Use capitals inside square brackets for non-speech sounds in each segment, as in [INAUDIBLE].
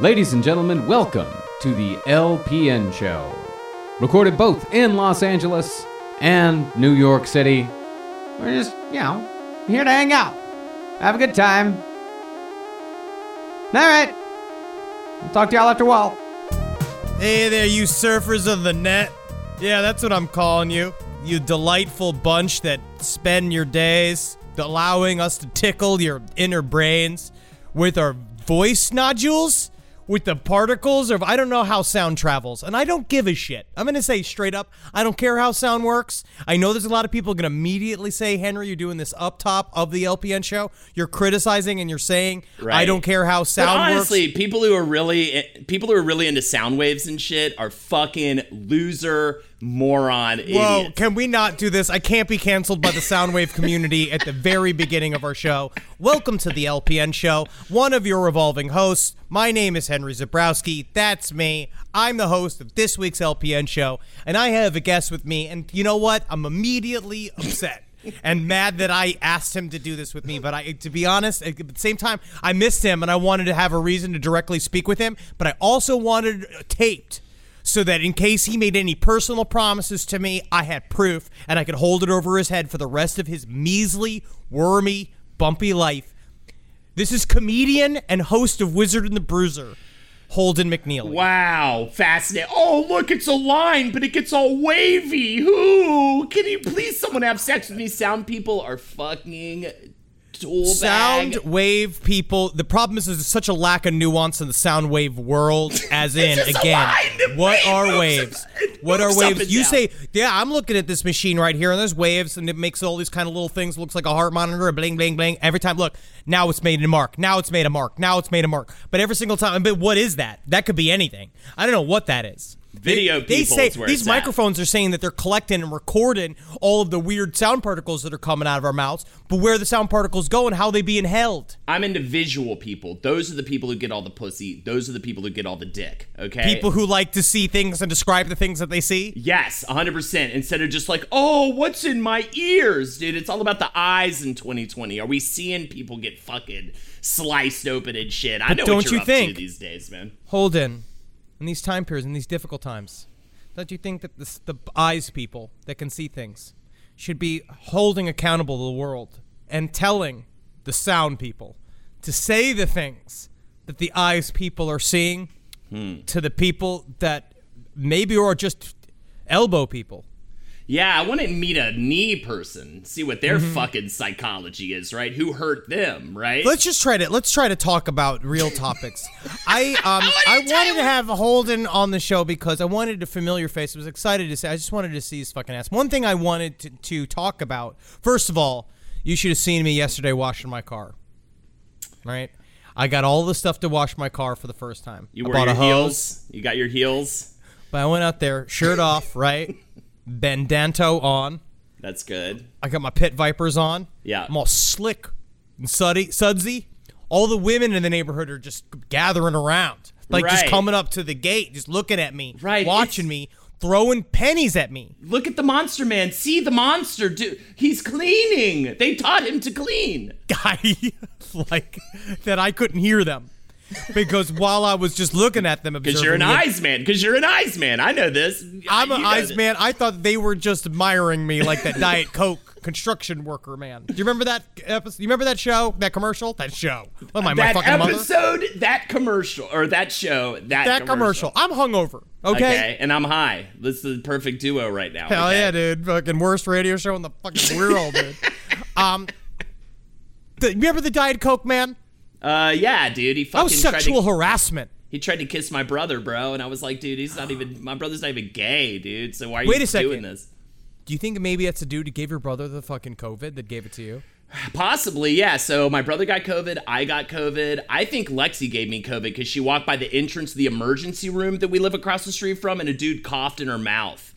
Ladies and gentlemen, welcome to the LPN Show. Recorded both in Los Angeles and New York City. We're just, you know, here to hang out, have a good time. All right. I'll talk to y'all after a while. Hey there, you surfers of the net. Yeah, that's what I'm calling you. You delightful bunch that spend your days allowing us to tickle your inner brains with our voice nodules, with the particles of I don't know how sound travels, and I don't give a shit. I'm gonna say straight up, I don't care how sound works. I know there's a lot of people gonna immediately say, Henry, you're doing this up top of the LPN show. You're criticizing and you're saying I don't care how But sound honestly, works. people who are really eh, people who are really into sound waves and shit are fucking loser moron Whoa, can we not do this? I can't be canceled by the [LAUGHS] Soundwave community at the very beginning of our show. Welcome to the LPN show, one of your revolving hosts. My name is Henry Zabrowski. That's me. I'm the host of this week's LPN show, and I have a guest with me. And you know what? I'm immediately upset. And mad that I asked him to do this with me, but I, to be honest, at the same time, I missed him and I wanted to have a reason to directly speak with him. But I also wanted uh, taped so that in case he made any personal promises to me, I had proof and I could hold it over his head for the rest of his measly, wormy, bumpy life. This is comedian and host of Wizard and the Bruiser, Holden McNeely. Wow, fascinating. Oh, look, it's a line, but it gets all wavy. Who? Can you please someone have sex with me? Sound people are fucking tool Sound bag. wave people. The problem is there's such a lack of nuance in the sound wave world. [LAUGHS] As in, again, [LAUGHS] what are waves? What are waves? You down. say, yeah, I'm looking at this machine right here, and there's waves, and it makes all these kind of little things. Looks like a heart monitor, a bling, bling, bling. Every time, look, now it's made a mark. Now it's made a mark. Now it's made a mark. But every single time, but what is that? That could be anything. I don't know what that is. Video they, they say these it's at. microphones are saying that they're collecting and recording all of the weird sound particles that are coming out of our mouths, but where the sound particles go and how they being held. I'm into visual people. Those are the people who get all the pussy. Those are the people who get all the dick. Okay. People who like to see things and describe the things that they see. Yes, 100%. Instead of just like, oh, what's in my ears, dude? It's all about the eyes in 2020. Are we seeing people get fucking sliced open and shit? I But know don't what you're you up think- to these days, man. Holden, in these time periods, in these difficult times, don't you think that this, the eyes people that can see things should be holding accountable the world and telling the sound people to say the things that the eyes people are seeing hmm. to the people that maybe are just elbow people? Yeah, I want to meet a knee person, see what their Mm-hmm. fucking psychology is, right? Who hurt them, right? Let's just try to let's try to talk about real topics. [LAUGHS] I um I wanted to have Holden on the show because I wanted a familiar face. I was excited to see. I just wanted to see his fucking ass. One thing I wanted to, to talk about. First of all, you should have seen me yesterday washing my car. Right. I got all the stuff to wash my car for the first time. you I wear your a hose, heels. You got your heels. but I went out there, shirt off, right, [LAUGHS] bandanto on. That's good. I got my pit vipers on. Yeah. I'm all slick and suddy, sudsy. All the women in the neighborhood are just gathering around, like just coming up to the gate, just looking at me, Right, watching it's- me, throwing pennies at me. Look at the monster man. See the monster, dude. He's cleaning. They taught him to clean. [LAUGHS] Guy, like that, I couldn't hear them. Because while I was just looking at them, Because you're an eyes man. Because you're an eyes man. I know this. I'm an eyes this. man. I thought they were just admiring me like that Diet Coke construction worker man. Do you remember that episode? You remember that show? That commercial? That show? Oh my, my that fucking mother. episode, that commercial, or that show, that, That commercial. I'm hungover. Okay. Okay, and I'm high. This is the perfect duo right now. Hell okay? yeah, dude! Fucking worst radio show in the fucking world, dude. [LAUGHS] Um, the, remember the Diet Coke man? Uh, yeah, dude. He That fucking was tried sexual to, harassment. he tried to kiss my brother, bro, and I was like, dude, he's not even. My brother's not even gay, dude. So why are Wait you a second. doing this? Do you think maybe that's a dude who gave your brother the fucking COVID that gave it to you? Possibly, yeah. So my brother got COVID. I got COVID. I think Lexi gave me COVID because she walked by the entrance to the emergency room that we live across the street from, and a dude coughed in her mouth.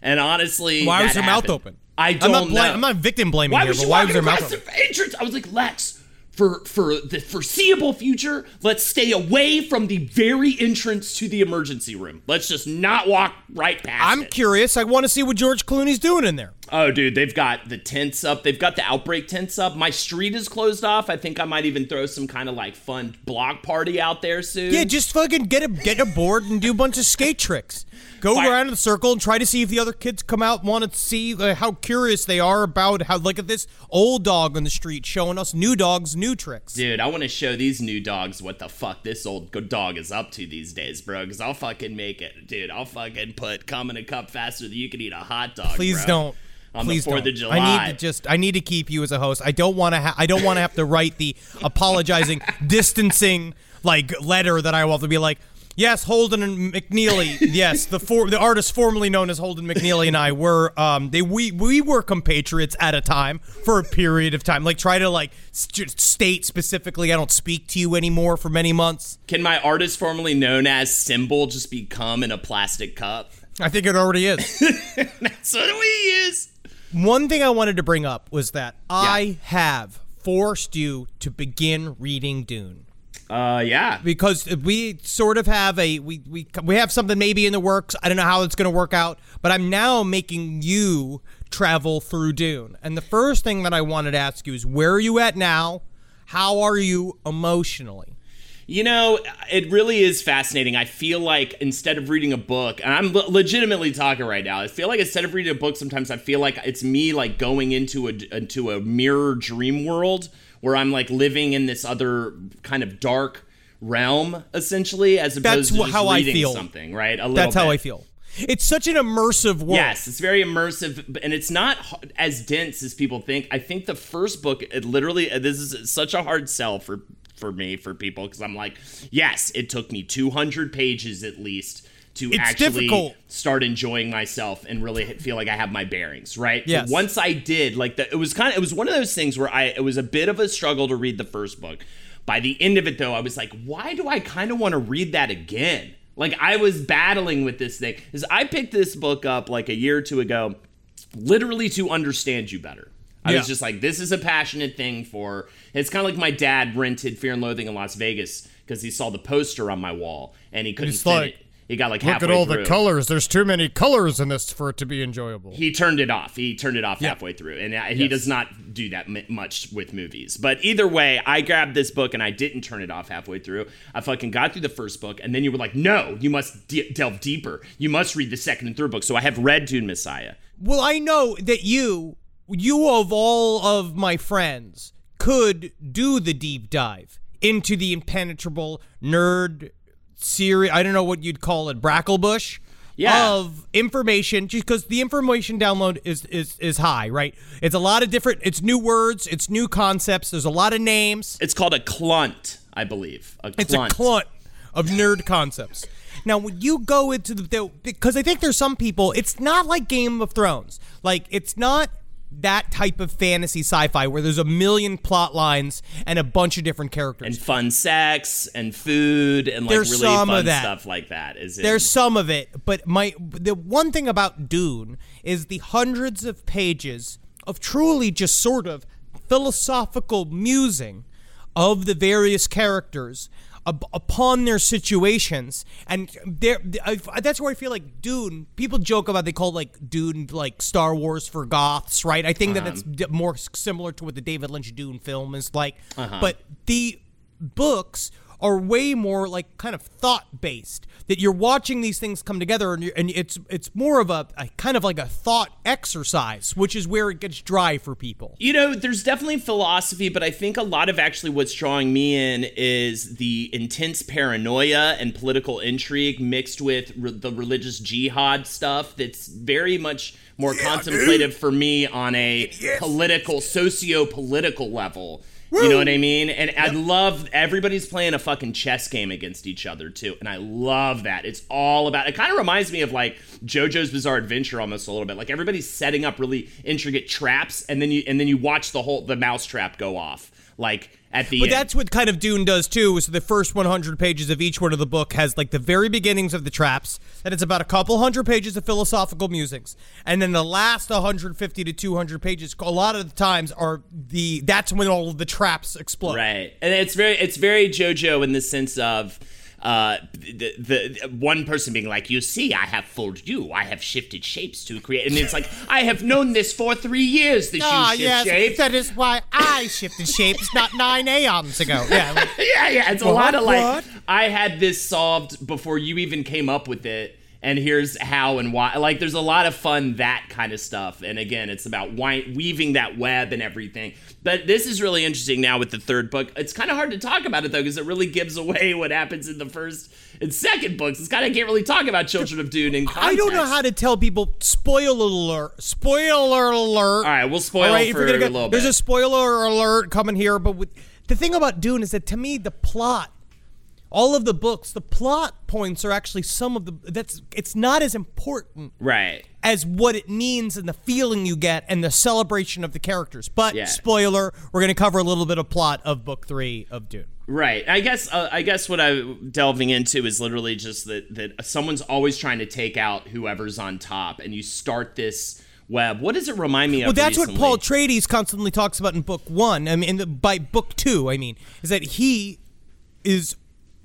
And honestly, Why was that her mouth open? I I'm don't not know. I'm not victim blaming Why here, was but why was her mouth open? entrance? I was like, Lex, for for the foreseeable future, let's stay away from the very entrance to the emergency room. Let's just not walk right past I'm it. curious. I want to see what George Clooney's doing in there. Oh, dude, they've got the tents up. They've got the outbreak tents up. My street is closed off. I think I might even throw some kind of like fun block party out there soon. Yeah, just fucking get a get a board and do a bunch of skate tricks. Go Fire- around in a circle and try to see if the other kids come out and want to see uh, how curious they are about how look at this old dog on the street showing us new dogs new tricks. Dude, I want to show these new dogs what the fuck this old dog is up to these days, bro. Because I'll fucking make it, dude. I'll fucking put cum in a cup faster than you can eat a hot dog. Please bro. don't. On Please the Fourth of July. I need to just I need to keep you as a host. I don't want to ha- I don't want to have to write the [LAUGHS] apologizing distancing like letter that I will have to be like Yes, Holden and McNeely. [LAUGHS] Yes, the for, the artist formerly known as Holden McNeely and I were um they we we were compatriots at a time for a period of time. Like try to like st- state specifically I don't speak to you anymore for many months. Can my artist formerly known as Symbol just become in a plastic cup? I think it already is. [LAUGHS] That's what he is. One thing I wanted to bring up was that I have forced you to begin reading Dune Uh, yeah. because we sort of have a we we we have something maybe in the works. I don't know how it's going to work out, but I'm now making you travel through Dune. And the first thing that I wanted to ask you is where are you at now? How are you emotionally? You know, it really is fascinating. I feel like instead of reading a book, and I'm le- legitimately talking right now, I feel like instead of reading a book, sometimes I feel like it's me like going into a into a mirror dream world where I'm like living in this other kind of dark realm, essentially, as opposed That's to how I feel. something. Right? A little That's how. I feel. It's such an immersive world. Yes, it's very immersive, and it's not as dense as people think. I think the first book, it literally, this is such a hard sell for for me for people because I'm like, yes, it took me 200 pages at least to It's actually difficult. start enjoying myself and really feel like I have my bearings, right? But once I did, like the, it was kind of it was one of those things where I it was a bit of a struggle to read the first book. By the end of it though, I was like, why do I kind of want to read that again? Like I was battling with this thing. Cuz I picked this book up like a year or two ago literally to understand you better. I Yeah. was just like, this is a passionate thing for. It's kind of like my dad rented Fear and Loathing in Las Vegas because he saw the poster on my wall and he couldn't He's fit like, it. He got like Look at all through. the colors. There's too many colors in this for it to be enjoyable. He turned it off. He turned it off Yeah. halfway through, and uh, he does not do that m- much with movies. But either way, I grabbed this book and I didn't turn it off halfway through. I fucking got through the first book, and then you were like, "No, you must de- delve deeper. You must read the second and third book." So I have read Dune Messiah. Well, I know that you, you of all of my friends, could do the deep dive into the impenetrable nerd series. I don't know what you'd call it, Bracklebush. Yeah. Of information, just because the information download is is is high, right? It's a lot of different. It's new words. It's new concepts. There's a lot of names. It's called a clunt, I believe. A It's a clunt of nerd concepts. Now, when you go into the because I think there's some people, it's not like Game of Thrones. Like it's not that type of fantasy sci-fi where there's a million plot lines and a bunch of different characters. and fun sex and food and like There's really some of fun that. stuff like that. Is in- There's some of it, but my the one thing about Dune is the hundreds of pages of truly just sort of philosophical musing of the various characters upon their situations, and there I, that's where I feel like Dune. People joke about they call like Dune like Star Wars for goths, right? I think that uh-huh. it's d- more similar to what the David Lynch Dune film is like, uh-huh. but the books are way more like kind of thought based. That you're watching these things come together, and, you're, and it's it's more of a, a kind of like a thought exercise, which is where it gets dry for people. You know, there's definitely philosophy, but I think a lot of actually what's drawing me in is the intense paranoia and political intrigue mixed with re- the religious jihad stuff that's very much more contemplative for me on a political, socio political level. You know what I mean? And I love everybody's playing a fucking chess game against each other too. And I love that. It's all about it kind of reminds me of like JoJo's Bizarre Adventure almost a little bit. Like everybody's setting up really intricate traps and then you and then you watch the whole the mouse trap go off. Like at the But end. that's what kind of Dune does too. Is the first 100 pages of each one of the book has like the very beginnings of the traps. and it's about a couple hundred pages of philosophical musings, and then the last 150 to 200 pages, a lot of the times are the that's when all of the traps explode. Right, and it's very it's very JoJo in the sense of uh, the, the one person being like, "You see, I have fooled you. I have shifted shapes to create," and it's like, "I have known this for three years that Ah, you shift yes, shapes." that is why I shifted shapes not nine aeons ago. Yeah, like- [LAUGHS] yeah, yeah, it's a lot of like, What? I had this solved before you even came up with it. And here's how and why. Like, there's a lot of fun that kind of stuff. And again, it's about weaving that web and everything. But this is really interesting now with the third book. It's kind of hard to talk about it though, because it really gives away [LAUGHS] what happens in the first and second books. It's kind of can't really talk about Children of Dune in context. I don't know how to tell people. Spoiler alert! Spoiler alert! All right, we'll spoil right, for you're a little There's bit. a spoiler alert coming here, but with, the thing about Dune is that to me the plot, all of the books, the plot points are actually some of the. That's it's not as important right. as what it means and the feeling you get and the celebration of the characters. But Yeah. spoiler, we're gonna cover a little bit of plot of book three of Dune. Right. I guess uh, I guess what I'm delving into is literally just that that someone's always trying to take out whoever's on top, and you start this web. What does it remind me of? Well, that's what? Paul Atreides constantly talks about in book one. I mean, in the, by book two, I mean, is that he is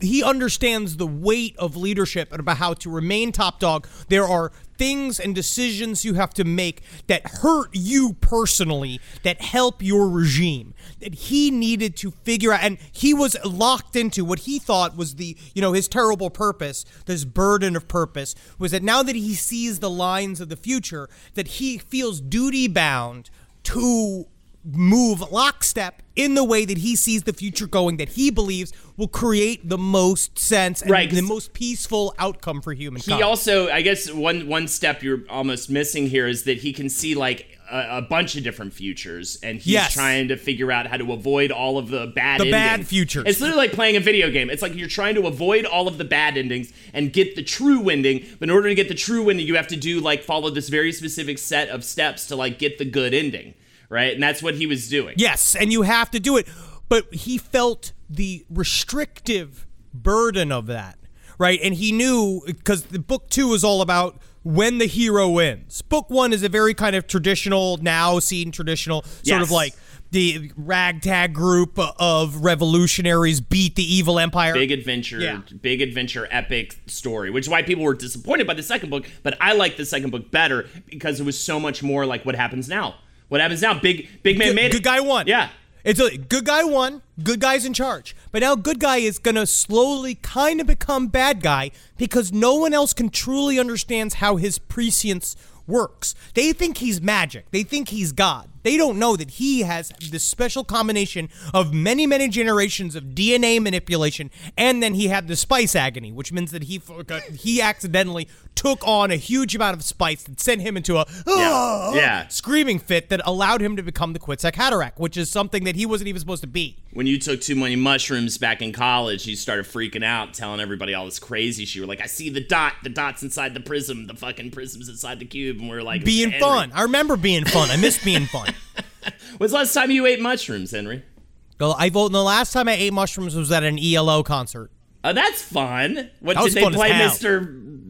he understands the weight of leadership and about how to remain top dog. There are things and decisions you have to make that hurt you personally, that help your regime. That he needed to figure out, and he was locked into what he thought was the, you know, his terrible purpose, this burden of purpose, was that now that he sees the lines of the future, that he feels duty bound to move lockstep in the way that he sees the future going that he believes will create the most sense and Right, the most peaceful outcome for humankind. He also, I guess, one one step you're almost missing here is that he can see like a, a bunch of different futures, and he's Yes. trying to figure out how to avoid all of the bad The bad futures. It's literally like playing a video game. It's like you're trying to avoid all of the bad endings and get the true ending. But in order to get the true ending, you have to do like follow this very specific set of steps to like get the good ending, right? And that's what he was doing. Yes, and you have to do it. But he felt the restrictive burden of that, right? And he knew because the book two is all about when the hero wins. Book one is a very kind of traditional, now seen traditional, sort of like the ragtag group of revolutionaries beat the evil empire. Big adventure, Yeah. big adventure, epic story, which is why people were disappointed by the second book. But I like the second book better because it was so much more like what happens now. What happens now? Big, big man good, made it. good guy won. Yeah, It's a good guy won. Good guy's in charge. But now good guy is gonna slowly kind of become bad guy because no one else can truly understands how his prescience works. They think he's magic. They think he's God. They don't know that he has this special combination of many, many generations of DNA manipulation, and then he had the spice agony, which means that he he accidentally took on a huge amount of spice that sent him into a "Ah!" Yeah. screaming fit that allowed him to become the Kwisatz Haderach, which is something that he wasn't even supposed to be. when you took too many mushrooms back in college, you started freaking out, telling everybody all this crazy shit. You were like, "I see the dot. The dot's inside the prism. The fucking prism's inside the cube." And we are like, Being fun. I remember being fun. I miss being fun. When's the last time you ate mushrooms, Henry? Well, I vote. The last time I ate mushrooms was at an ELO concert. Oh, that's fun. What That did was they fun as play, hell. Mister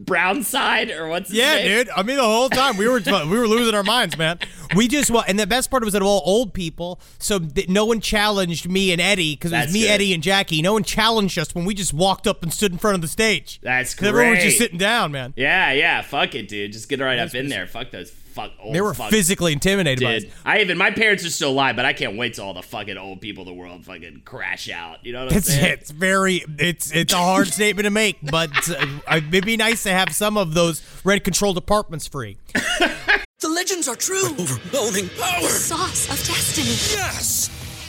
Brownside or what's his Yeah, name? dude. I mean, the whole time we were we were losing our minds, man. We just well, and the best part was that all old people, so that no one challenged me and Eddie because it was That's me, good. Eddie, and Jackie. No one challenged us when we just walked up and stood in front of the stage. That's 'Cause Everyone was great. just sitting down, man. Yeah, yeah. Fuck it, dude. Just get right up in there. Fuck those fuck old They were fuck physically intimidated by did. I even my parents are still alive, but I can't wait till all the fucking old people of the world fucking crash out. You know what I'm It's saying? it's very it's it's a hard [LAUGHS] statement to make, but uh, it'd be nice to have some of those rent controlled apartments free. [LAUGHS] The legends are true. Overwhelming power! Sauce of destiny. Yes!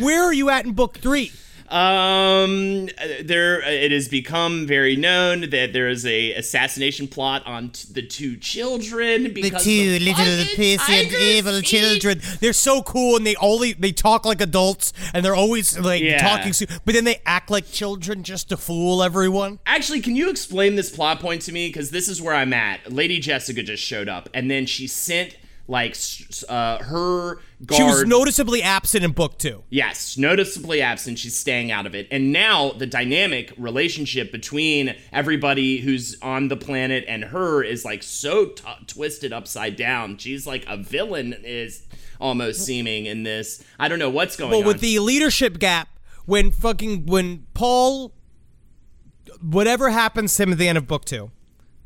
Where are you at in book three? Um, there it has become very known that there is a assassination plot on t- the two children The two the little fucking patient tiger evil speak. children. They're so cool and they only they talk like adults and they're always like Yeah. talking, su- but then they act like children just to fool everyone. Actually, can you explain this plot point to me? Because this is where I'm at. Lady Jessica just showed up, and then she sent like uh, her guard. She was noticeably absent in book two. Yes, noticeably absent. She's staying out of it. And now the dynamic relationship between everybody who's on the planet and her is like so t- twisted upside down. She's like a villain, is almost seeming in this. I don't know what's going Well, on. Well, with the leadership gap, when fucking when Paul, whatever happens to him at the end of book two,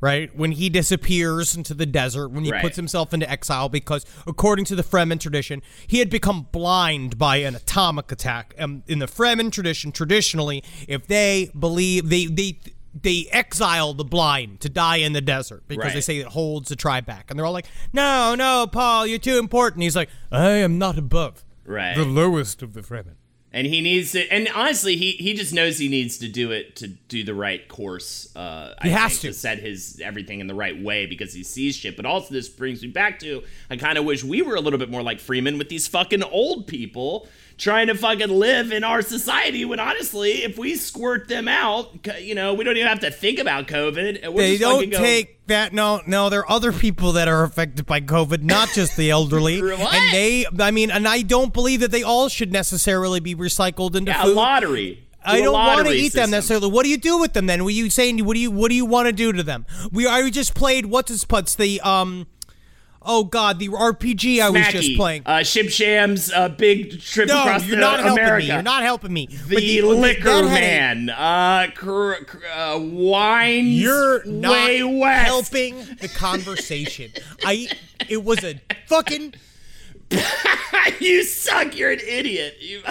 right? When he disappears into the desert, when he Right. puts himself into exile, because according to the Fremen tradition, he had become blind by an atomic attack. Um, in the Fremen tradition, traditionally, if they believe they they they exile the blind to die in the desert because they say it holds the tribe back, and they're all like, "No, no, Paul, you're too important." He's like, "I am not above Right. the lowest of the Fremen." And he needs to and honestly he he just knows he needs to do it to do the right course uh He I has think, to. set his everything in the right way because he sees shit but also this brings me back to i kind of wish we were a little bit more like Fremen with these fucking old people trying to fucking live in our society when honestly if we squirt them out you know we don't even have to think about covid we're They don't go- take that. No, no, there are other people that are affected by COVID, not just the elderly. [LAUGHS] And they, I mean, and I don't believe that they all should necessarily be recycled into yeah, a food. lottery I don't want to eat them necessarily. What do you do with them then? Were you saying what do you what do you want to do to them? We I just played what's his putts the um oh god the RPG I was just playing. uh, Ship Sham's uh, big trip no, across you're the not helping me. You're not helping me. But the, liquor had a- man, uh, cr- cr- uh, wines. You're not west. helping the conversation. I it was a fucking [LAUGHS] you suck. You're an idiot. You.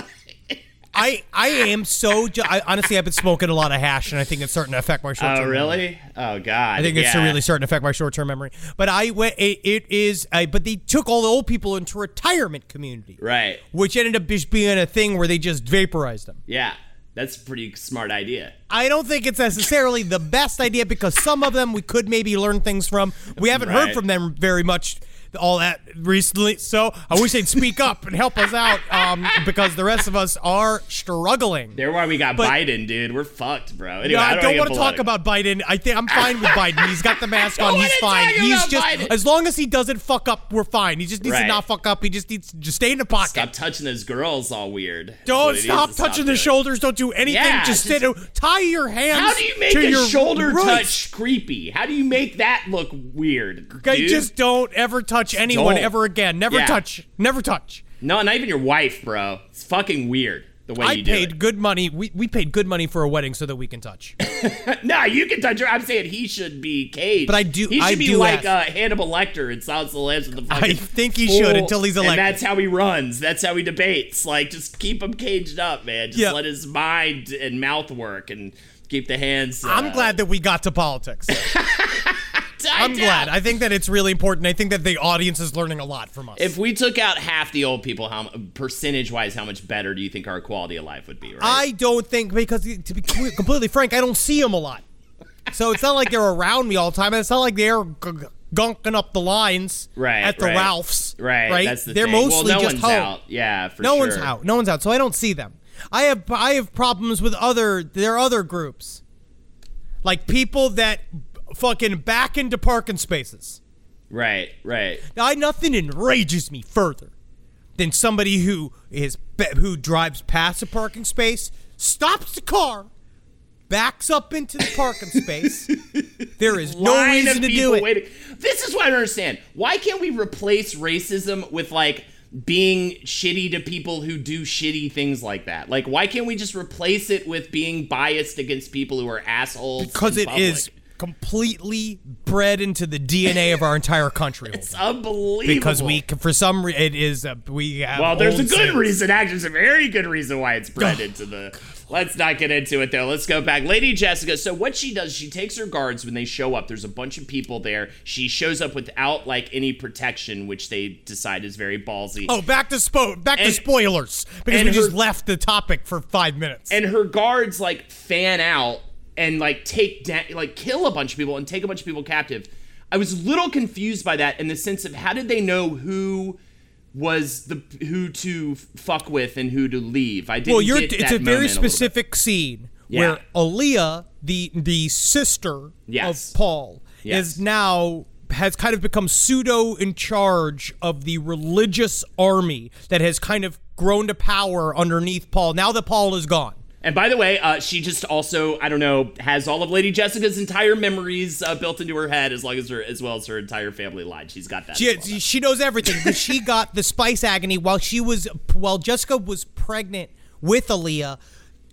I I am so ju- I, honestly I've been smoking a lot of hash and I think it's starting to affect my short oh term. really? Oh god. I think it's yeah. really starting to affect my short term memory. But I went. It, it is. I, but they took all the old people into retirement community, right. which ended up just being a thing where they just vaporized them. Yeah, that's a pretty smart idea. I don't think it's necessarily the best idea because some of them we could maybe learn things from. We haven't heard from them very much all that recently. So I wish they'd speak up and help us out um, because the rest of us are struggling. They're why we got But- Biden, dude. We're fucked, bro. Anyway, No, I don't, don't want to talk about Biden. I think I'm fine with Biden. He's got the mask on. He's fine. He's just Biden. as long as he doesn't fuck up, we're fine. He just needs to not fuck up. He just needs to just stay in the pocket. Stop touching those girls, all weird. Don't stop to touching the shoulders. Don't do anything. Yeah, just, just- sit. Tie your hands. How do you make to a your shoulder wrists. touch creepy? How do you make that look weird? Okay, dude? just don't ever touch anyone don't. ever again. Never Yeah. touch. Never touch. no, not even your wife, bro. It's fucking weird the way I you do I paid it. good money. We, we paid good money for a wedding so that we can touch. [LAUGHS] No, you can touch her. I'm saying he should be caged. But I do- He should I be like uh, Hannibal Lecter in Silence of the Lambs with the fucking. I think he should until he's elected. And that's how he runs. That's how he debates. Like, just keep him caged up, man. Just Yeah. let his mind and mouth work and keep the hands. Uh, I'm glad that we got to politics. [LAUGHS] I I'm glad. I think that it's really important. I think that the audience is learning a lot from us. If we took out half the old people, how percentage wise, how much better do you think our quality of life would be? Right? I don't think because to be completely frank, I don't see them a lot. So it's not like they're around me all the time. It's not like they're g- g- gunking up the lines Right, at the right. Ralphs. right. Right. That's the they're thing. mostly well, no just one's home. out. Yeah, for no sure. one's out. No one's out. So I don't see them. I have I have problems with other their other groups, like people that fucking back into parking spaces. Right, right. I nothing enrages me further than somebody who is who drives past a parking space, stops the car, backs up into the parking [LAUGHS] space. there is no Line reason to do it. waiting. This is what I don't understand. Why can't we replace racism with like being shitty to people who do shitty things like that? Like, why can't we just replace it with being biased against people who are assholes? because it is public? Completely bred into the DNA of our entire country. [LAUGHS] It's unbelievable. because we, for some, re- it is uh, we have. Well, there's a good sins. reason. Actually, it's a very good reason why it's bred into the. Let's not get into it though. Let's go back. Lady Jessica. So what she does, she takes her guards when they show up. There's a bunch of people there. She shows up without like any protection, which they decide is very ballsy. Oh, back to spo- back to spoilers because and we just left the topic for five minutes. and her guards like fan out and like take da- like kill a bunch of people and take a bunch of people captive. I was a little confused by that in the sense of how did they know who was the who to fuck with and who to leave? I didn't well, you're, it's a very moment little bit. specific scene Yeah. where Alia, the the sister Yes. of Paul, Yes. is now has kind of become pseudo in charge of the religious army that has kind of grown to power underneath Paul. Now that Paul is gone. And by the way, uh, she just also I don't know has all of Lady Jessica's entire memories uh, built into her head as long as her as well as her entire family line. She's got that. She, well. she knows everything because she got the spice agony while she was while Jessica was pregnant with Alia.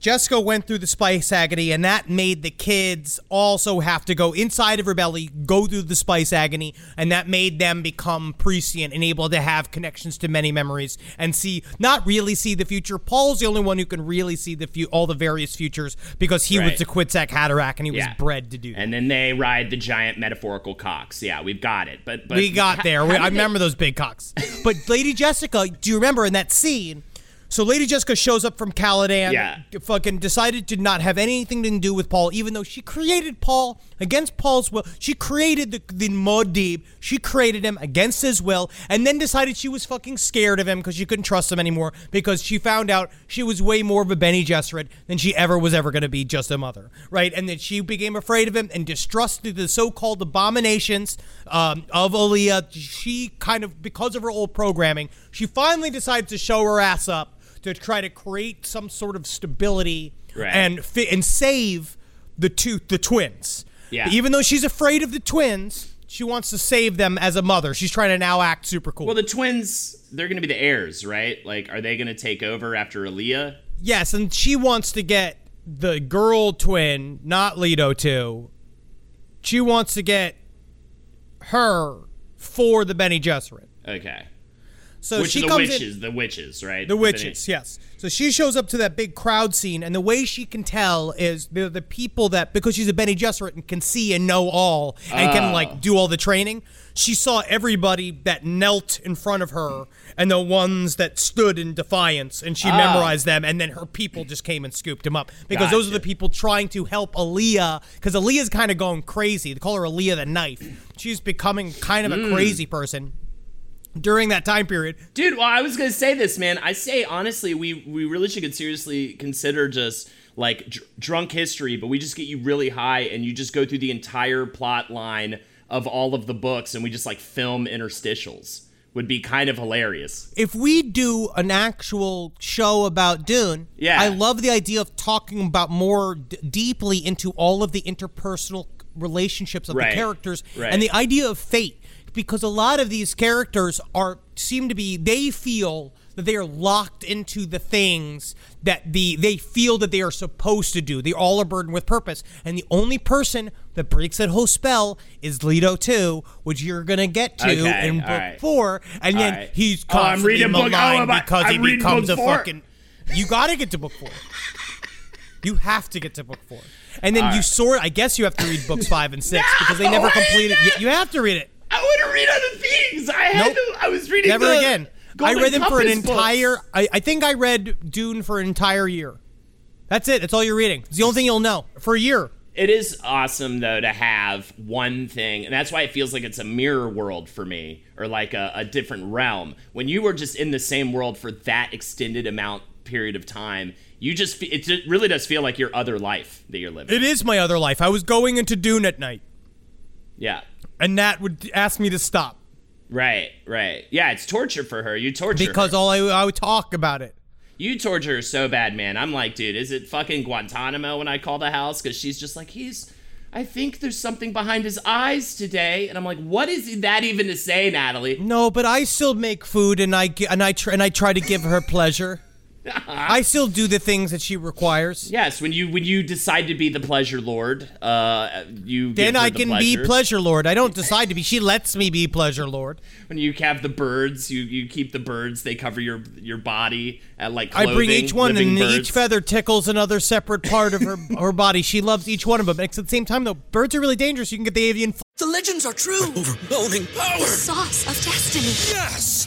Jessica went through the spice agony, and that made the kids also have to go inside of her belly, go through the spice agony, and that made them become prescient and able to have connections to many memories and see, not really see the future. Paul's the only one who can really see the fu- all the various futures because he Right. was the Kwisatz Haderach and he was bred to do that. And then they ride the giant metaphorical cocks. Yeah, we've got it. But, but we got h- there. We, I they- remember those big cocks. But Lady Jessica, do you remember in that scene? So Lady Jessica shows up from Caladan. Yeah. Fucking decided to not have anything to do with Paul, even though she created Paul against Paul's will. She created the, the Muad'Dib. She created him against his will, and then decided she was fucking scared of him because she couldn't trust him anymore because she found out she was way more of a Bene Gesserit than she ever was ever going to be just a mother, right? And then she became afraid of him and distrusted the so-called abominations um, of Alia. She kind of, because of her old programming, she finally decided to show her ass up to try to create some sort of stability Right. and fi- and save the two the twins. Yeah. Even though she's afraid of the twins, she wants to save them as a mother. She's trying to now act super cool. Well, the twins, they're going to be the heirs, right? Like, are they going to take over after Alia? yes, and she wants to get the girl twin, not Leto too. She wants to get her for the Bene Gesserit. Okay. So Which she the comes in- witches? The witches, right? The witches, yes. So she shows up to that big crowd scene, and the way she can tell is the the people that because she's a Bene Gesserit and can see and know all and Oh. can like do all the training. She saw everybody that knelt in front of her and the ones that stood in defiance, and she Ah. memorized them. And then her people just came and scooped them up because those are the people trying to help Alia because Alia's kind of going crazy. They call her Alia the Knife. She's becoming kind of a Hmm. crazy person during that time period. Dude, well, I was gonna say this, man. I say honestly, we we really should seriously consider just like dr- drunk history, but we just get you really high and you just go through the entire plot line of all of the books, and we just like film interstitials. Would be kind of hilarious. if we do an actual show about Dune, Yeah. I love the idea of talking about more d- deeply into all of the interpersonal relationships of Right. the characters Right. and the idea of fate because a lot of these characters are seem to be they feel that they are locked into the things that the they feel that they are supposed to do. They all are burdened with purpose, and the only person that breaks that whole spell is Leto too, which you're gonna get to Okay, in book right. four, and All then right. he's Oh, I'm constantly book- oh, maligned am I- because I'm he becomes a four. fucking. You gotta get to book four. You have to get to book four, and then All you right. sort. I guess you have to read books five and six because they never No, completed. You, you have to read it. I read other things. I had Nope. to. I was reading. Never the again. I read them for an entire. I, I think I read Dune for an entire year. That's it. That's all you're reading. It's the only thing you'll know for a year. It is awesome though to have one thing, and that's why it feels like it's a mirror world for me, or like a, a different realm. When you were just in the same world for that extended amount period of time, you just it really does feel like your other life that you're living. It is my other life. I was going into Dune at night, yeah, and Nat would ask me to stop right, right. Yeah, it's torture for her. You torture because her. all I, I would talk about it. You torture her so bad, man. I'm like, dude, is it fucking Guantanamo when I call the house? Because she's just like, he's. I think there's something behind his eyes today, and I'm like, what is that even to say, Natalie? No, but I still make food, and I and I tr- and I try to give her pleasure. I still do the things that she requires. Yes, when you when you decide to be the pleasure lord, uh, you Then give her I the can be pleasure. pleasure lord. I don't decide to be. She lets me be pleasure lord. When you have the birds, you you keep the birds. They cover your your body at like I bring each one, and birds. each feather tickles another separate part of her [LAUGHS] her body. She loves each one of them. Except at the same time, though, birds are really dangerous. You can get the avian. F- The legends are true. Overwhelming power! The Sauce of destiny. Yes!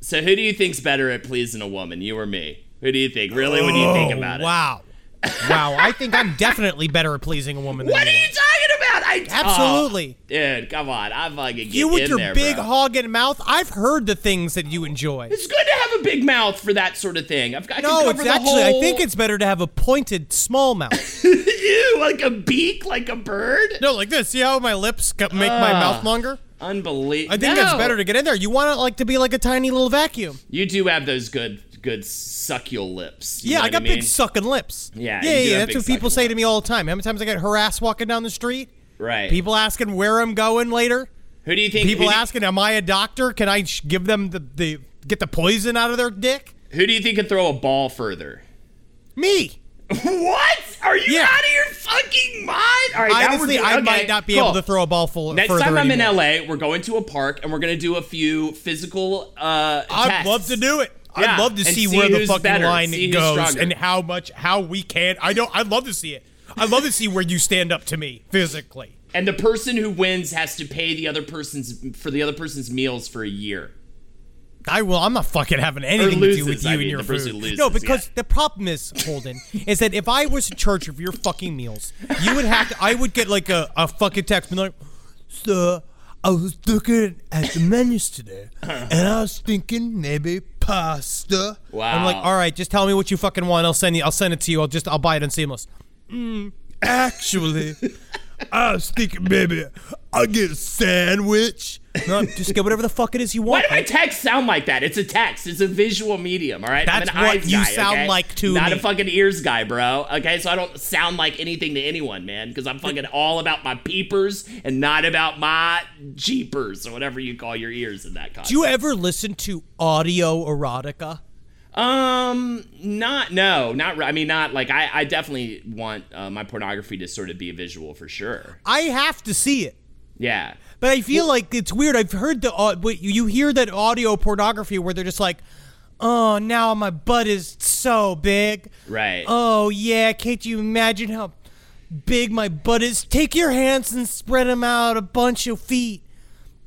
So who do you think's better at pleasing a woman, you or me? Who do you think? Really, when you think Oh, about it? wow. wow, I think I'm definitely better at pleasing a woman than What are you. talking about? I Absolutely. Oh, dude, come on. I'm fucking get you with your there, big bro. hog and mouth. I've heard the things that you enjoy. It's good to have a big mouth for that sort of thing. I've got No, cover it's actually. Whole... I think it's better to have a pointed small mouth. [LAUGHS] Ew, like a beak, like a bird. no, like this. See how my lips make my Ah. mouth longer? Unbelievable. I think that's better to get in there. You want it like to be like a tiny little vacuum. You do have those good, good succule lips. You yeah, I what got mean? big sucking lips. Yeah, yeah, you yeah. That's what people sucking say to me all the time. How many times I get harassed walking down the street? Right. People asking where I'm going later. Who do you think? People you- asking, "Am I a doctor? Can I sh- give them the, the get the poison out of their dick?" Who do you think can throw a ball further? Me. [LAUGHS] What? Are you Yeah. out of your fucking mind? All right, now we're Honestly, doing- I okay, might not be cool. able to throw a ball full Next time I'm anymore. in LA, we're going to a park and we're gonna do a few physical. Uh, I'd tests. love to do it. Yeah, I'd love to see, see where the fucking better, line goes stronger. and how much how we can. I don't. I'd love to see it. I'd love to see where you stand up to me physically. And the person who wins has to pay the other person's for the other person's meals for a year. I will. I'm not fucking having anything to do with you I and your food. loses, no, because yeah. the problem is, Holden, is that if I was in charge of your fucking meals, you would have to. I would get like a, a fucking text, and like, "Sir, I was looking at the menus today, and I was thinking maybe pasta." Wow. I'm like, "All right, just tell me what you fucking want. I'll send you. I'll send it to you. I'll just. I'll buy it on Seamless." Mm, actually, I was thinking maybe I'll get a sandwich. No, just get whatever the fuck it is you want. Why do my text sound like that? It's a text. It's a visual medium. All right. That's what you guy, sound okay? like to Not me. a fucking ears guy, bro. Okay, so I don't sound like anything to anyone, man, because I'm fucking all about my peepers and not about my jeepers or whatever you call your ears in that context. Do you ever listen to audio erotica? Um, not no, not. I mean, not like I. I definitely want uh, my pornography to sort of be a visual for sure. I have to see it. Yeah. But I feel like it's weird. I've heard the wait, you hear that audio pornography where they're just like, "Oh, now my butt is so big." Right. Oh yeah, can't you imagine how big my butt is? Take your hands and spread them out a bunch of feet.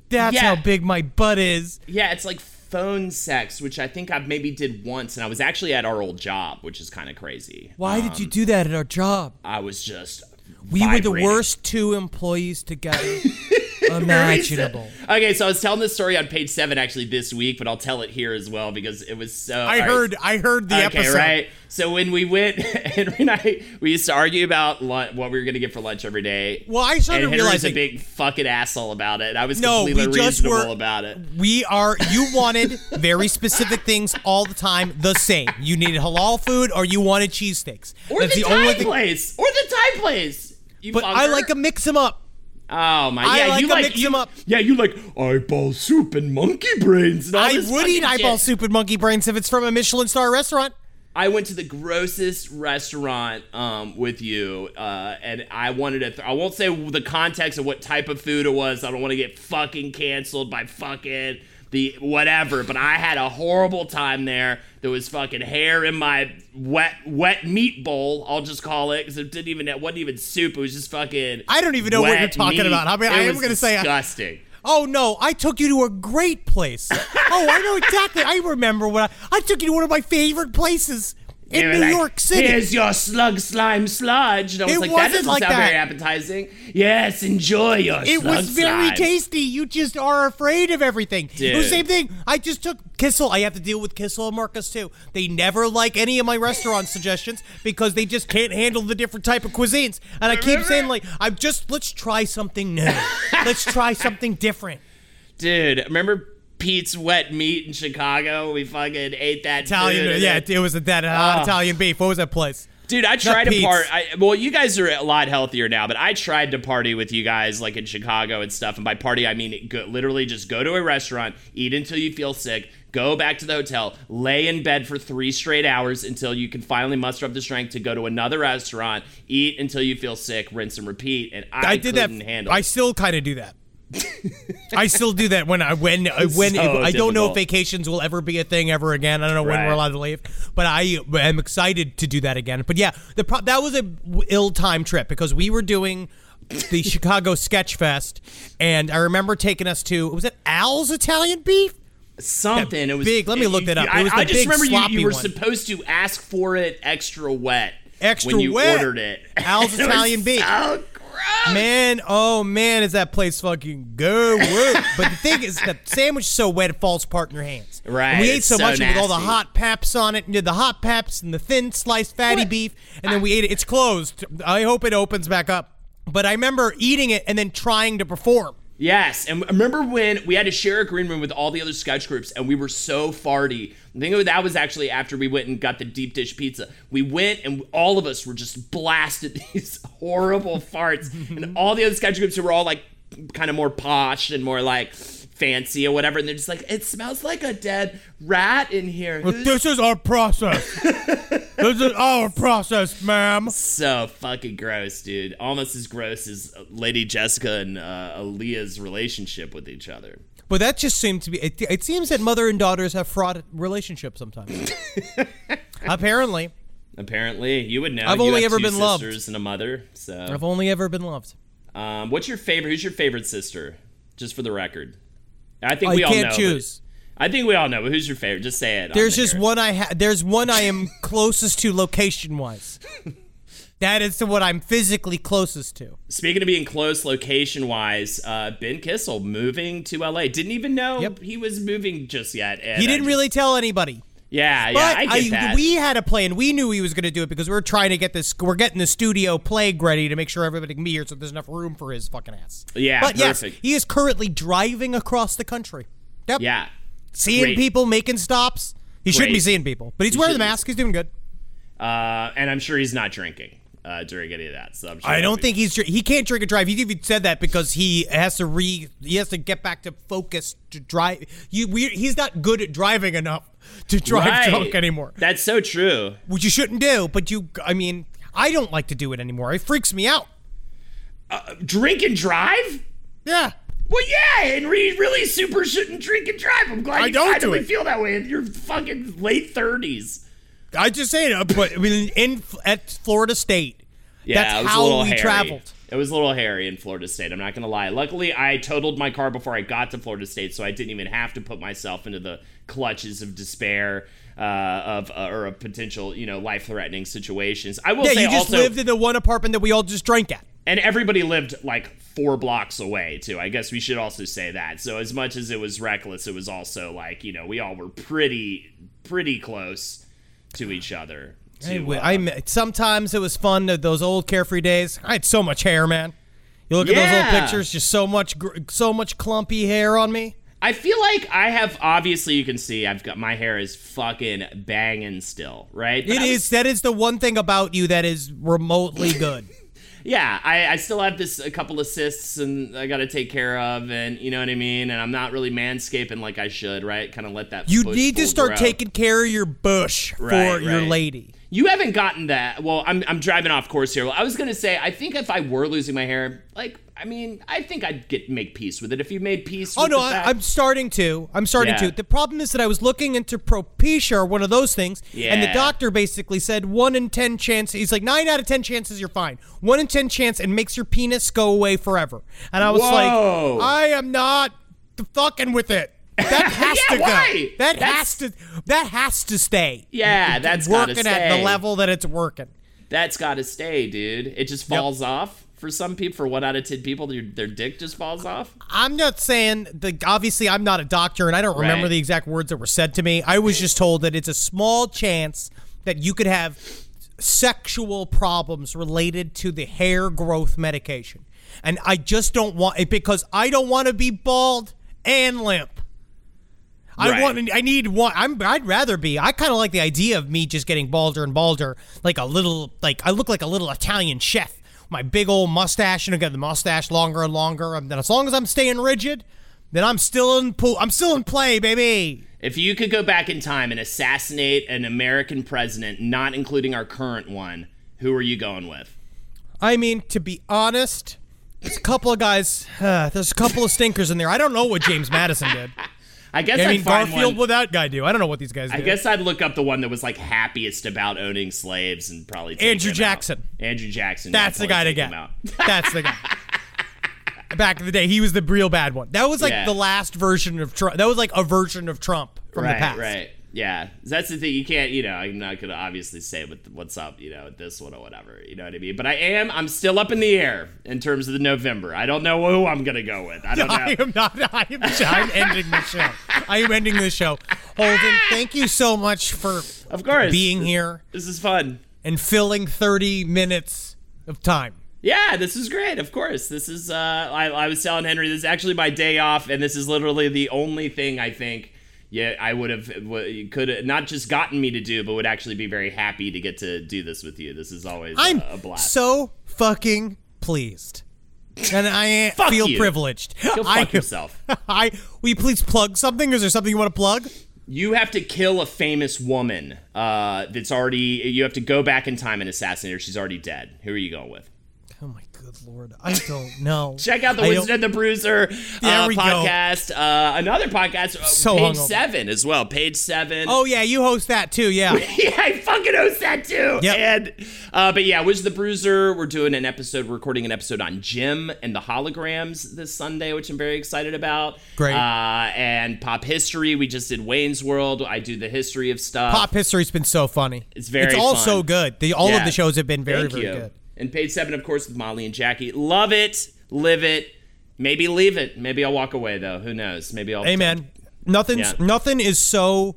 That's Yeah. how big my butt is. Yeah, it's like phone sex, which I think I maybe did once, and I was actually at our old job, which is kind of crazy. Why did you um, do that at our job? I was just We were the worst two employees together [LAUGHS] imaginable. Okay, so I was telling this story on page seven actually this week, but I'll tell it here as well because it was so. I all right. heard. I heard the okay, episode. right. So when we went, [LAUGHS] Henry and I, we used to argue about lunch, what we were going to get for lunch every day. Well, I started and Henry's realizing- a big fucking asshole about it. I was No, we completely just reasonable were- about it. We are. You wanted very specific things all the time, the same. You needed halal food, or you wanted cheesesteaks. Or That's the, the Thai thing. place. Or the Thai place. You But I like to mix them up. Oh my! I Yeah, like you like mix them up. Yeah, you like eyeball soup and monkey brains. And I would eat eyeball shit. soup and monkey brains if it's from a Michelin star restaurant. I went to the grossest restaurant um, with you, uh, and I wanted to. Th- I won't say the context of what type of food it was. I don't want to get fucking canceled by fucking the whatever. But I had a horrible time there. There was fucking hair in my wet wet meat bowl. I'll just call it because it didn't even it wasn't even soup. It was just fucking. I don't even know what you're talking meat. about. I mean, It I am gonna say I- disgusting. Oh no, I took you to a great place. oh, I know exactly. I remember when I, I took you to one of my favorite places in New like, York City. Here's your slug slime sludge. And I was It like, that doesn't like sound very appetizing. Yes, enjoy your It was very slime. tasty. You just are afraid of everything. It was the same thing. I just took Kissel. I have to deal with Kissel and Marcus too. They never like any of my restaurant suggestions because they just can't handle the different type of cuisines. And I keep saying like, I'm just let's try something new. let's try something different. Dude, remember Pete's wet meat in Chicago? We fucking ate that Italian, food yeah, it- it was a that uh, Ah. Italian beef. What was that place? Dude, I tried to part. I, well, you guys are a lot healthier now, but I tried to party with you guys like in Chicago and stuff. And by party, I mean go, literally just go to a restaurant, eat until you feel sick, go back to the hotel, lay in bed for three straight hours until you can finally muster up the strength to go to another restaurant, eat until you feel sick, rinse and repeat. And I, I did that. handle. I still kind of do that. I still do that when I when [LAUGHS] uh, when So I don't know if vacations will ever be a thing ever again. I don't know when Right. we're allowed to leave, but I am excited to do that again. But yeah, the pro- that was a ill-timed trip because we were doing the [LAUGHS] Chicago Sketch Fest, and I remember taking us to was it Al's Italian Beef? something. It was big- let me look that up. It I, was I the just big remember you, you were one. supposed to ask for it extra wet. Extra when you wet. ordered it. [LAUGHS] Al's It Italian beef. So gross. Man, oh man, is that place fucking good? [LAUGHS] But the thing is, the sandwich is so wet it falls apart in your hands. Right, And we ate so, so much of it with all the hot peps on it, and did the hot peps and the thin sliced fatty What? beef, and then we ate it. It's closed. I hope it opens back up. But I remember eating it and then trying to perform. Yes, and remember when we had to share a green room with all the other sketch groups, and we were so farty. I think that was actually after we went and got the deep dish pizza. We went and all of us were just blasted [LAUGHS] these horrible farts, and all the other sketch groups who were all like kind of more posh and more like fancy or whatever, and they're just like, "It smells like a dead rat in here." This is our process. [LAUGHS] this is our process, ma'am. so fucking gross, dude. Almost as gross as Lady Jessica and uh, Alia's relationship with each other. But that just seemed to be. It, it seems that mother and daughters have fraught relationships sometimes. [LAUGHS] Apparently, Apparently, you would know. I've You only ever two been loved. sisters and a mother. So, I've only ever been loved. um, what's your favorite? Who's your favorite sister? Just for the record, I think I we all can't know. choose. I think we all know. But who's your favorite? Just say it. There's the just one I ha- there's one I am [LAUGHS] closest to location wise. that is to what I'm physically closest to. Speaking of being close location wise, uh, Ben Kissel moving to LA. Didn't even know Yep. he was moving just yet. He didn't just- really tell anybody. Yeah, yeah. But I get that. we had a plan. We knew he was going to do it because we were trying to get this. We're getting the studio plague ready to make sure everybody can be here, so there's enough room for his fucking ass. Yeah, but yes, he is currently driving across the country. Yep. yeah. seeing Great. people, making stops. He shouldn't be seeing people, but he's He wearing the mask. He's doing good. Uh, and I'm sure he's not drinking uh, during any of that. So I'm sure I don't be- think he's he can't drink and drive. He even said that because he has to re he has to get back to focus to drive. You we, he's not good at driving enough to drive Right. drunk anymore, That's so true. which you shouldn't do. But you, I mean, I don't like to do it anymore. It freaks me out. Drink and drive? Yeah. Well, yeah, Henry really super shouldn't drink and drive. I'm glad I you don't do it. feel that way in your fucking late 30s. I just say uh, but I mean, in at Florida State, Yeah, that's it was a how little we hairy. traveled. It was a little hairy in Florida State. I'm not gonna lie. Luckily, I totaled my car before I got to Florida State, so I didn't even have to put myself into the clutches of despair. uh, of uh, or of potential you know life threatening situations. I will Yeah, say you just also, lived in the one apartment that we all just drank at. and everybody lived like four blocks away too. I guess we should also say that. So as much as it was reckless, it was also like you know we all were pretty pretty close to each other. To, Anyway, uh, I sometimes it was fun those old carefree days. I had so much hair, man. You look at those old pictures, just so much, so much clumpy hair on me. I feel like I have obviously you can see I've got my hair is fucking banging still, right? But it was, is that is the one thing about you that is remotely [LAUGHS] good. yeah, I, I still have this a couple of cysts and I got to take care of, and you know what I mean. And I'm not really manscaping like I should, right? Kind of let that. You need to start grow. taking care of your bush for Right, your lady. You haven't gotten that. Well, I'm I'm driving off course here. I was gonna say I think if I were losing my hair, like I mean, I think I'd get make peace with it. If you made peace. Oh with no, I, I'm starting to. I'm starting Yeah. to. The problem is that I was looking into Propecia or one of those things, and the doctor basically said one in ten chance. He's like nine out of ten chances you're fine. One in ten chance and makes your penis go away forever. And I was Whoa. like, I am not fucking with it. [LAUGHS] That has Yeah, to why? go. That That's- has to. That has to stay. Yeah, that's working at the level that it's working. That's got to stay, dude. It just Yep. falls off for some people. For one out of ten people, their, their dick just falls off. I'm not saying the obviously I'm not a doctor and I don't remember Right. the exact words that were said to me. I was just told that it's a small chance that you could have sexual problems related to the hair growth medication. And I just don't want it because I don't want to be bald and limp. I Right. want I need one I'm I'd rather be. I kind of like the idea of me just getting balder and balder like a little like I look like a little Italian chef. My big old mustache and I got the mustache longer and longer. And then as long as I'm staying rigid, then I'm still in pool. I'm still in play, baby. If you could go back in time and assassinate an American president, not including our current one, who are you going with? I mean, to be honest, there's a couple of guys. Uh, [SIGHS] there's a couple of stinkers in there. I don't know what James Madison did. I guess I I'd mean, find Garfield, one- what that guy do? I don't know what these guys do. I guess I'd look up the one that was like happiest about owning slaves and probably take Andrew him out. Jackson. Andrew Jackson. [LAUGHS] That's the guy to get. That's [LAUGHS] the guy. Back in the day, he was the real bad one. That was like Yeah. the last version of Trump. That was like a version of Trump from right, the past. Right, Yeah, that's the thing. You can't, you know, I'm not gonna obviously say what, what's up, you know, this one or whatever. You know what I mean? But I am. I'm still up in the air in terms of the November. I don't know who I'm gonna go with. I don't [LAUGHS] know. I am not. [LAUGHS] I am, I'm ending the show. I am ending the show. Holden, thank you so much for of course, being here This is fun. and filling 30 minutes of time. Yeah, this is great. Of course, this is. Uh, I, I was telling Henry this is actually my day off, and this is literally the only thing I think. Yeah, I would have could have not just gotten me to do, but would actually be very happy to get to do this with you. This is always a- I'm a blast. so fucking pleased. And I [LAUGHS] feel you. privileged. Go [LAUGHS] I, fuck yourself. [LAUGHS] I will you please plug something? Is there something you want to plug? You have to kill a famous woman uh, that's already. You have to go back in time and assassinate her. She's already dead. Who are you going with? Good lord, I don't know. [LAUGHS] Check out the I Wizard and the Bruiser uh, podcast. Uh, another podcast, uh, So page hungover. seven as well. Page seven. Oh yeah, you host that too. Yeah. [LAUGHS] yeah, I fucking host that too. Yeah, And uh, but yeah, Wizard the Bruiser. We're doing an episode, recording an episode on Jem and the holograms this Sunday, which I'm very excited about. Great. Uh, and pop history. We just did Wayne's World. I do the history of stuff. Pop history's been so funny. It's very It's all fun. so good. The all Yeah. of the shows have been very Thank very you. good. And page seven, of course, with Molly and Jackie. Love it. Live it. Maybe leave it. Maybe I'll walk away though. Who knows? Maybe I'll. Amen. Nothing's Yeah. nothing is so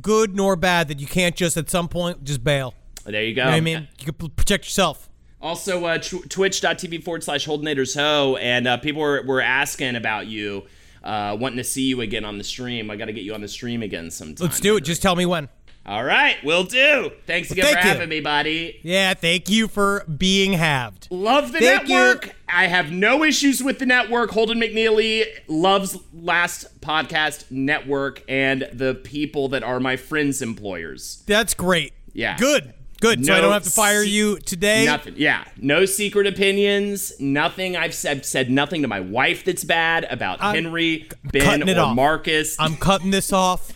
good nor bad that you can't just at some point just bail. There you go. You know I mean? You can protect yourself. Also, uh, tw- twitch.tv forward slash Holdenators Ho. And uh, people were, were asking about you, uh, wanting to see you again on the stream. I got to get you on the stream again sometime. Let's do it. Just tell me when. All right, will do. Thanks again thank for you. having me, buddy. Yeah, thank you for being halved. Love the Thank you. network. I have no issues with the network. Holden McNeely loves Last Podcast Network and the people that are my friends' employers. That's great. Yeah. Good. Good. so I don't have to fire se- you today. Nothing. Yeah. No secret opinions. Nothing. I've said said nothing to my wife that's bad about I'm Henry, Ben, or off. Marcus. I'm cutting this off.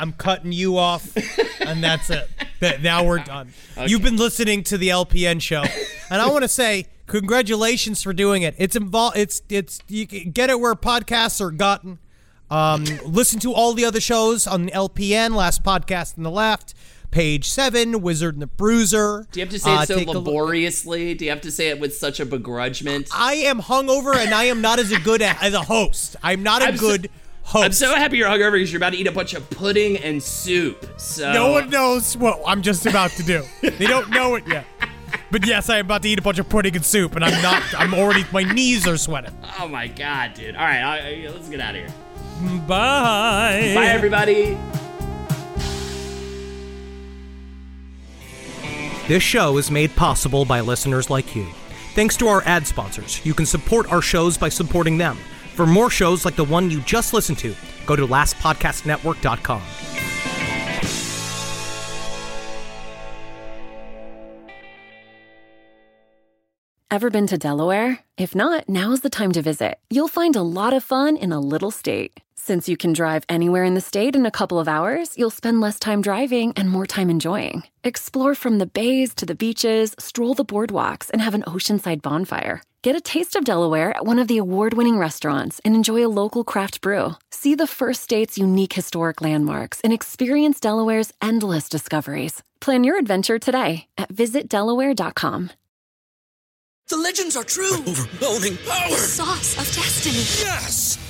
I'm cutting you off, and that's it. [LAUGHS] That now we're done. You've been listening to the LPN show, and I want to say congratulations for doing it. It's involved. It's it's you can get it where podcasts are gotten. Um, listen to all the other shows on LPN, Last Podcast on the Left, Page 7, Wizard and the Bruiser. Do you have to say it Uh, so take a look- laboriously? Do you have to say it with such a begrudgment? I am hungover and I am not as a good a, as a host. I'm not a I'm so- good host. I'm so happy you're hungover because you're about to eat a bunch of pudding and soup. So No one knows what I'm just about to do. They don't know it yet. But yes, I am about to eat a bunch of pudding and soup, and I'm not. I'm already. My knees are sweating. Oh my god, dude. All right, I, I- let's get out of here. Bye. Bye, everybody. This show is made possible by listeners like you. Thanks to our ad sponsors, you can support our shows by supporting them. For more shows like the one you just listened to, go to lastpodcastnetwork.com. Ever been to Delaware? If not, now's the time to visit. You'll find a lot of fun in a little state. Since you can drive anywhere in the state in a couple of hours, you'll spend less time driving and more time enjoying. Explore from the bays to the beaches, stroll the boardwalks, and have an oceanside bonfire. Get a taste of Delaware at one of the award winning restaurants and enjoy a local craft brew. See the first state's unique historic landmarks and experience Delaware's endless discoveries. Plan your adventure today at visitdelaware.com. The legends are true. overwhelming power! The Sauce of destiny. Yes!